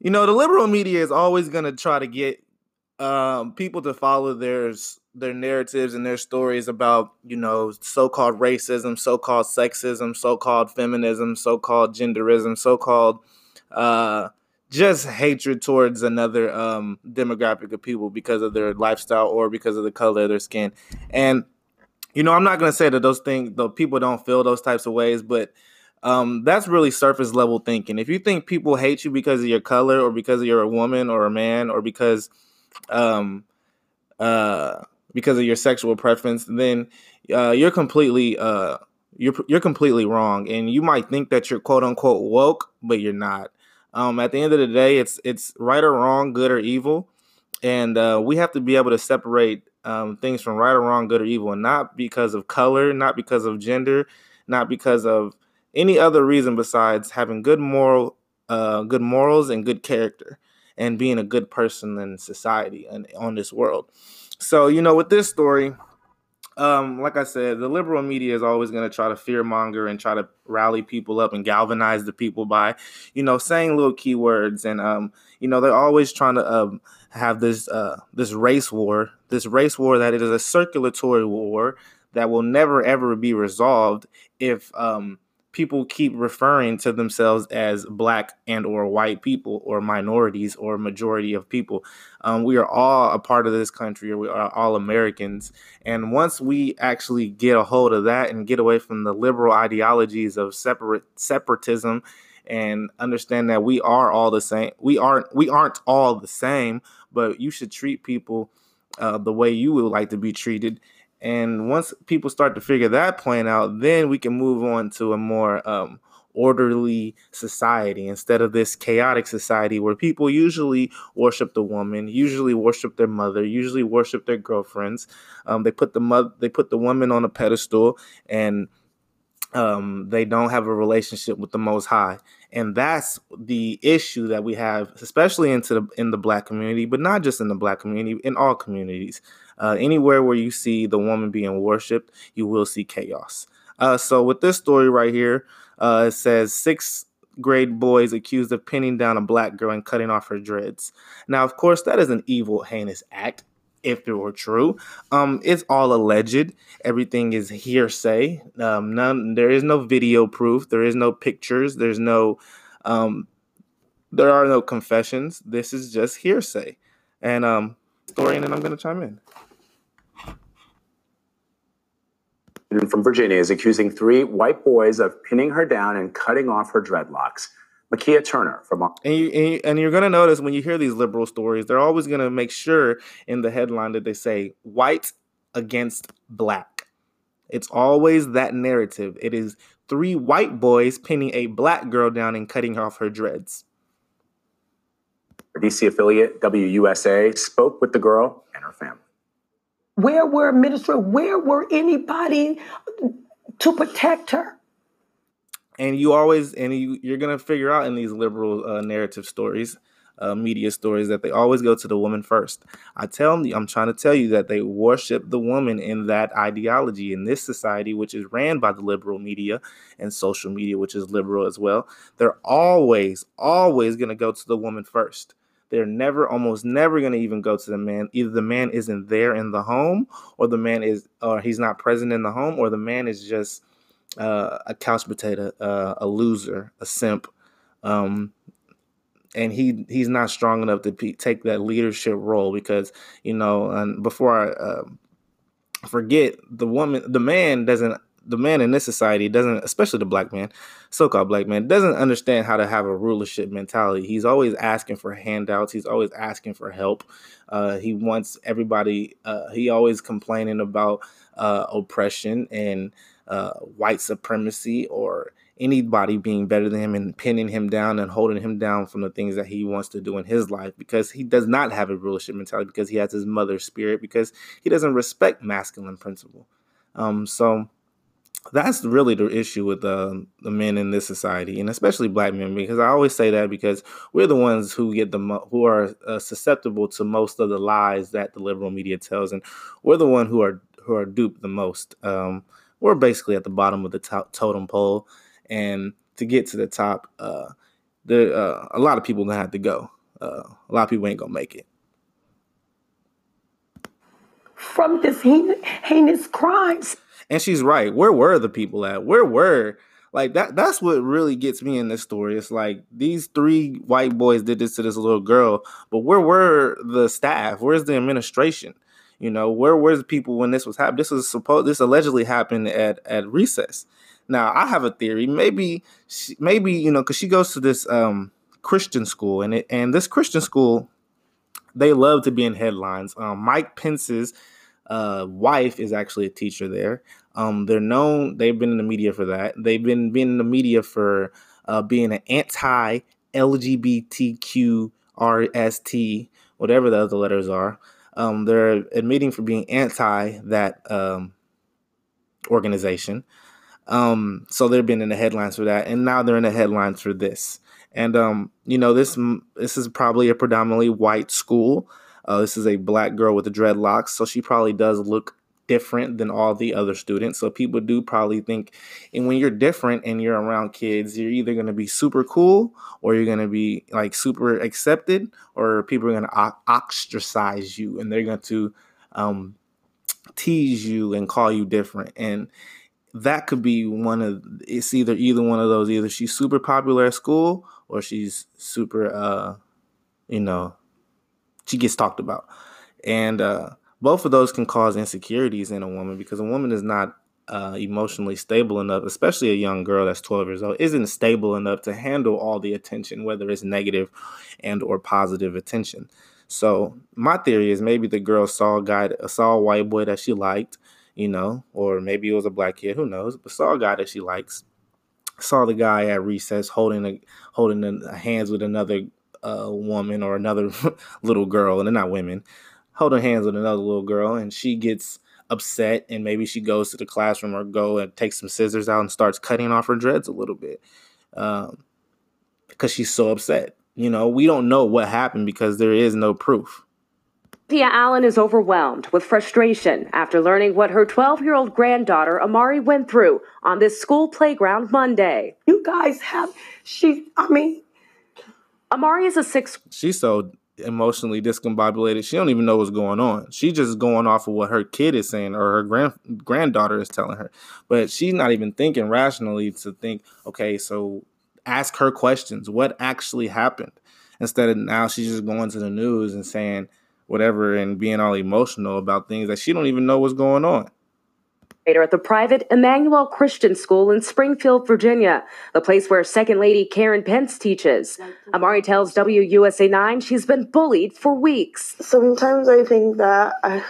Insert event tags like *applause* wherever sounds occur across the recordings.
you know, the liberal media is always going to try to get um, people to follow their their narratives and their stories about you know so-called racism, so-called sexism, so-called feminism, so-called genderism, so-called uh, just hatred towards another um, demographic of people because of their lifestyle or because of the color of their skin. And you know, I'm not going to say that those things, the people don't feel those types of ways, but um, that's really surface level thinking. If you think people hate you because of your color or because you're a woman or a man or because um, uh, because of your sexual preference, then uh, you're completely uh, you're you're completely wrong, and you might think that you're quote unquote woke, but you're not. Um, at the end of the day, it's it's right or wrong, good or evil, and uh, we have to be able to separate um, things from right or wrong, good or evil, and not because of color, not because of gender, not because of any other reason besides having good moral, uh, good morals and good character, and being a good person in society and on this world. So you know, with this story, um, like I said, the liberal media is always going to try to fear monger and try to rally people up and galvanize the people by, you know, saying little keywords and um, you know, they're always trying to um have this uh this race war, this race war that it is a circulatory war that will never ever be resolved if um people keep referring to themselves as black and or white people or minorities or majority of people. Um, we are all a part of this country or we are all americans. And once we actually get a hold of that and get away from the liberal ideologies of separate separatism and understand that we are all the same we aren't we aren't all the same but you should treat people uh, the way you would like to be treated and once people start to figure that point out, then we can move on to a more um, orderly society instead of this chaotic society where people usually worship the woman, usually worship their mother, usually worship their girlfriends. Um, they put the mother, they put the woman on a pedestal, and um, they don't have a relationship with the Most High, and that's the issue that we have, especially into the in the Black community, but not just in the Black community, in all communities. Uh, anywhere where you see the woman being worshipped, you will see chaos. Uh, so with this story right here, uh, it says six grade boys accused of pinning down a black girl and cutting off her dreads. Now, of course, that is an evil, heinous act. If it were true, um, it's all alleged. Everything is hearsay. Um, none. There is no video proof. There is no pictures. There's no. Um, there are no confessions. This is just hearsay. And um, story, and I'm to chime in. From Virginia is accusing three white boys of pinning her down and cutting off her dreadlocks. Mikea Turner from and, you, and you're going to notice when you hear these liberal stories, they're always going to make sure in the headline that they say white against black. It's always that narrative. It is three white boys pinning a black girl down and cutting off her dreads. DC affiliate WUSA spoke with the girl and her family. Where were administrators? Where were anybody to protect her? And you always, and you, you're to figure out in these liberal uh, narrative stories, uh, media stories, that they always go to the woman first. I tell them, I'm trying to tell you that they worship the woman in that ideology in this society, which is ran by the liberal media and social media, which is liberal as well. They're always, always going to go to the woman first they're never almost never going to even go to the man. Either the man isn't there in the home or the man is or he's not present in the home or the man is just uh, a couch potato uh, a loser a simp. Um, and he he's not strong enough to pe- take that leadership role because you know and before i uh, forget the woman the man doesn't the man in this society doesn't, especially the black man, so-called black man, doesn't understand how to have a rulership mentality. He's always asking for handouts. He's always asking for help. Uh, he wants everybody. Uh, he always complaining about uh, oppression and uh, white supremacy or anybody being better than him and pinning him down and holding him down from the things that he wants to do in his life because he does not have a rulership mentality because he has his mother's spirit because he doesn't respect masculine principle. Um, so that's really the issue with the the men in this society, and especially black men, because I always say that because we're the ones who get the mo- who are uh, susceptible to most of the lies that the liberal media tells, and we're the one who are who are duped the most. Um, we're basically at the bottom of the to- totem pole, and to get to the top, uh, there uh, a lot of people gonna have to go. Uh, a lot of people ain't gonna make it from this heinous crimes. And she's right. Where were the people at? Where were like that? That's what really gets me in this story. It's like these three white boys did this to this little girl, but where were the staff? Where's the administration? You know, where were the people when this was happening? This was supposed. This allegedly happened at at recess. Now, I have a theory. Maybe, she, maybe you know, because she goes to this um, Christian school, and it and this Christian school, they love to be in headlines. Um, Mike Pence's uh, wife is actually a teacher there. Um, they're known. They've been in the media for that. They've been been in the media for uh, being an anti LGBTQRST, whatever the other letters are. Um, they're admitting for being anti that um, organization. Um, so they've been in the headlines for that, and now they're in the headlines for this. And um, you know, this this is probably a predominantly white school. Uh, this is a black girl with dreadlocks, so she probably does look different than all the other students. So people do probably think, and when you're different and you're around kids, you're either going to be super cool or you're going to be like super accepted, or people are going to ostracize you and they're going to um, tease you and call you different. And that could be one of it's either either one of those. Either she's super popular at school or she's super, uh, you know, she gets talked about, and uh, both of those can cause insecurities in a woman because a woman is not uh, emotionally stable enough, especially a young girl that's 12 years old, isn't stable enough to handle all the attention, whether it's negative and or positive attention. So my theory is maybe the girl saw a guy, saw a white boy that she liked, you know, or maybe it was a black kid, who knows, but saw a guy that she likes, saw the guy at recess holding a, holding a, hands with another a woman or another *laughs* little girl, and they're not women, holding hands with another little girl, and she gets upset, and maybe she goes to the classroom or go and takes some scissors out and starts cutting off her dreads a little bit, um, because she's so upset. You know, we don't know what happened because there is no proof. Tia Allen is overwhelmed with frustration after learning what her 12 year old granddaughter Amari went through on this school playground Monday. You guys have, she, I mean, Amari is a six. She's so emotionally discombobulated. She don't even know what's going on. She's just going off of what her kid is saying or her grand granddaughter is telling her. But she's not even thinking rationally to think, okay, so ask her questions. What actually happened? Instead of now she's just going to the news and saying whatever and being all emotional about things that she don't even know what's going on at the private Immanuel Christian School in Springfield, Virginia, the place where Second Lady Karen Pence teaches. Amari tells WUSA 9 she's been bullied for weeks. Sometimes I think that I,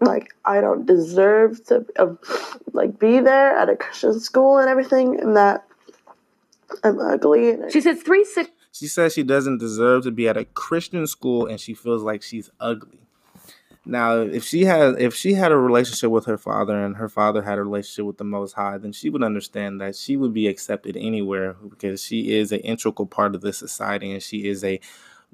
like, I don't deserve to uh, like be there at a Christian school and everything, and that I'm ugly. she says three six. She says she doesn't deserve to be at a Christian school, and she feels like she's ugly. Now, if she had if she had a relationship with her father and her father had a relationship with the Most High, then she would understand that she would be accepted anywhere because she is an integral part of the society and she is a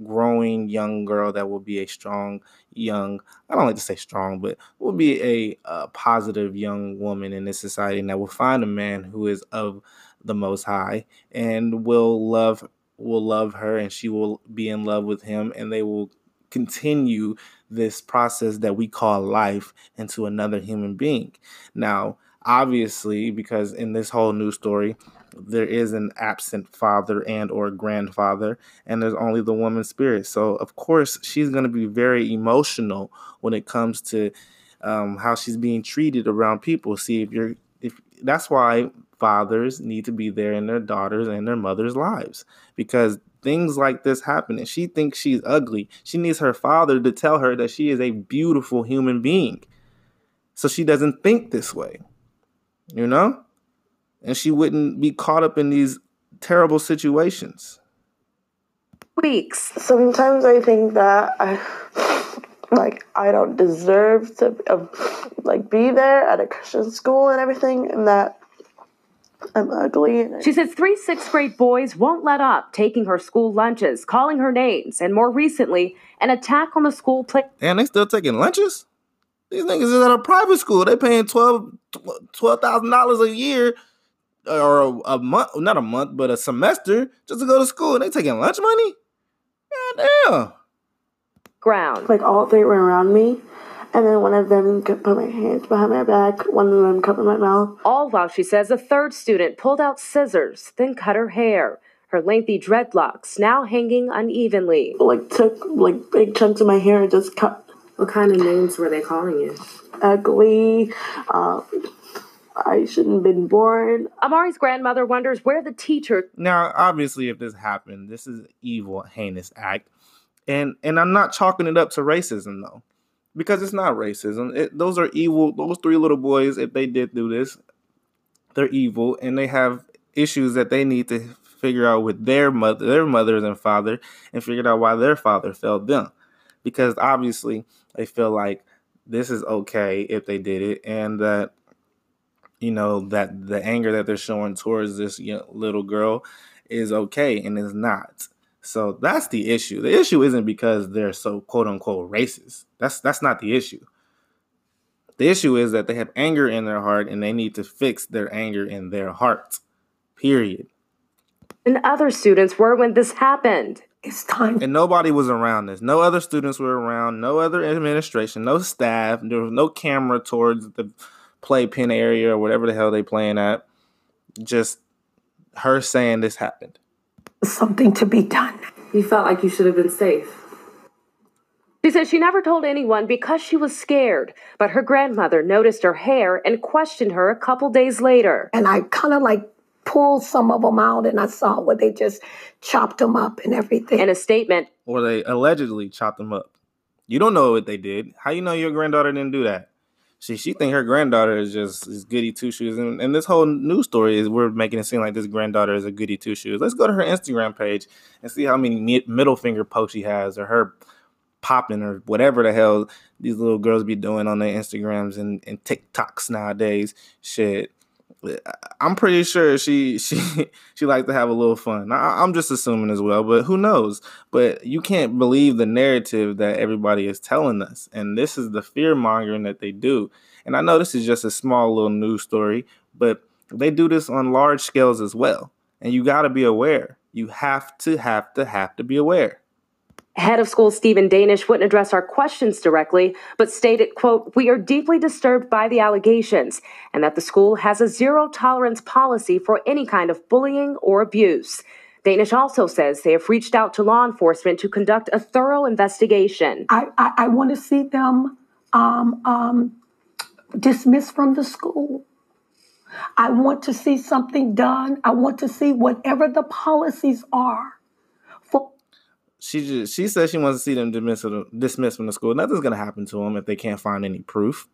growing young girl that will be a strong young i don't like to say strong but will be a, a, positive young woman in this society and that will find a man who is of the most high and will love will love her and she will be in love with him and they will continue this process that we call life into another human being. Now, obviously, because in this whole news story, there is an absent father and or grandfather and there's only the woman's spirit so of course she's going to be very emotional when it comes to um, how she's being treated around people see if you're if that's why fathers need to be there in their daughters and their mothers lives because things like this happen and she thinks she's ugly. She needs her father to tell her that she is a beautiful human being. So she doesn't think this way. You know? And she wouldn't be caught up in these terrible situations. Weeks. Sometimes I think that I like I don't deserve to uh, like be there at a Christian school and everything and that I'm ugly. She says three sixth grade boys won't let up, taking her school lunches, calling her names, and more recently, an attack on the school play. And they still taking lunches? These niggas is at a private school. They paying twelve twelve thousand dollars a year or a, a month, not a month, but a semester just to go to school, and they taking lunch money. God damn. Ground. Like all three were around me, and then one of them put my hands behind my back. One of them covered my mouth. All while she says a third student pulled out scissors, then cut her hair. Her lengthy dreadlocks now hanging unevenly. Like took like big chunks of my hair and just cut. What kind of names were they calling you? Ugly. Uh, I shouldn't have been born. Amari's grandmother wonders where the teacher Now, obviously, if this happened, this is evil, heinous act, and and I'm not chalking it up to racism though, because it's not racism. It, those are evil. Those three little boys, if they did do this, they're evil, and they have issues that they need to figure out with their mother, their mothers and father, and figure out why their father failed them, because obviously they feel like this is okay if they did it, and that you know that the anger that they're showing towards this little girl is okay and is not so that's the issue. The issue isn't because they're so quote unquote racist. That's that's not the issue. The issue is that they have anger in their heart and they need to fix their anger in their heart period. And other students were when this happened. It's time. and nobody was around this. No other students were around. No other administration. No staff. There was no camera towards the playpen area or whatever the hell they playing at. Just her saying this happened Something to be done. You felt like you should have been safe. She says she never told anyone because she was scared, but her grandmother noticed her hair and questioned her a couple days later. And I kind of like pulled some of them out and I saw where they just chopped them up and everything. In a statement, or they allegedly chopped them up you don't know what they did how you know your granddaughter didn't do that she she think her granddaughter is just is goody two shoes. And, and this whole news story is we're making it seem like this granddaughter is a goody two shoes. Let's go to her instagram page and see how many middle finger posts she has or her popping or whatever the hell these little girls be doing on their instagrams and, and tiktoks nowadays. Shit I'm pretty sure she she *laughs* she likes to have a little fun. I, I'm just assuming as well, but who knows? But you can't believe the narrative that everybody is telling us, and this is the fear mongering that they do. And I know this is just a small little news story, but they do this on large scales as well. And you got to be aware. You have to have to have to be aware. Head of school Stephen Danish wouldn't address our questions directly, but stated, quote, We are deeply disturbed by the allegations and that the school has a zero tolerance policy for any kind of bullying or abuse. Danish also says they have reached out to law enforcement to conduct a thorough investigation. I, I, I want to see them um, um, dismissed from the school. I want to see something done. I want to see whatever the policies are She just she says she wants to see them dismissed dismissed from the school. Nothing's gonna happen to them if they can't find any proof.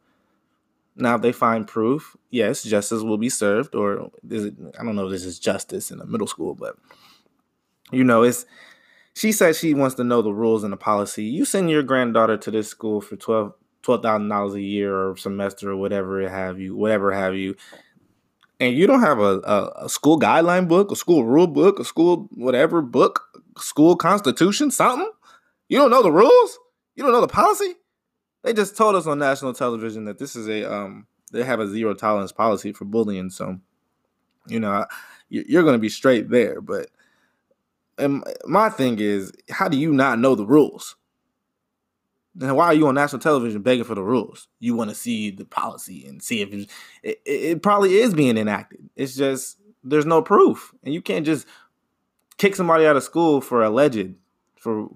Now, if they find proof, yes, justice will be served. Or is it? I don't know. if This is justice in a middle school, but you know, it's. She says she wants to know the rules and the policy. You send your granddaughter to this school for twelve twelve thousand dollars a year or semester or whatever have you, whatever have you, and you don't have a, a, a school guideline book, a school rule book, a school whatever book, school constitution, something. You don't know the rules. You don't know the policy. They just told us on national television that this is a um they have a zero tolerance policy for bullying. So, you know, you- you're going to be straight there. But and my thing is, how do you not know the rules? Then why are you on national television begging for the rules? You want to see the policy and see if it, it probably is being enacted. It's just there's no proof, and you can't just kick somebody out of school for alleged for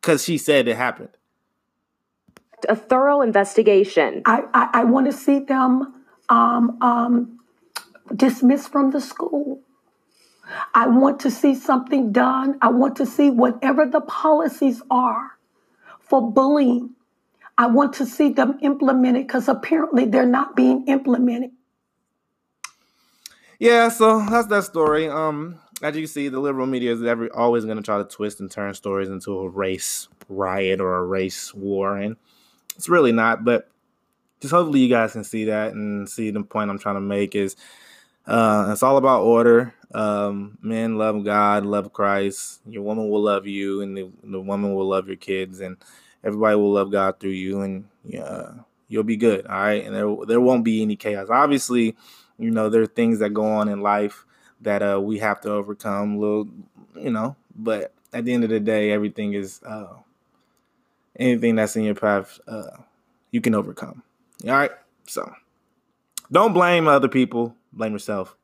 because she said it happened. A thorough investigation. I, I, I want to see them um, um, dismissed from the school. I want to see something done. I want to see whatever the policies are for bullying. I want to see them implemented because apparently they're not being implemented. Yeah, so that's that story. Um, as you see, the liberal media is every always going to try to twist and turn stories into a race riot or a race war, and it's really not. But just hopefully you guys can see that and see the point I'm trying to make is uh, it's all about order. Um, men love God, love Christ. Your woman will love you, and the, the woman will love your kids, and everybody will love God through you, and yeah, you'll be good. All right, and there there won't be any chaos. Obviously, You know, there are things that go on in life that uh, we have to overcome. Little, you know, but at the end of the day, everything is uh, anything that's in your path, uh, you can overcome. All right, so don't blame other people. Blame yourself.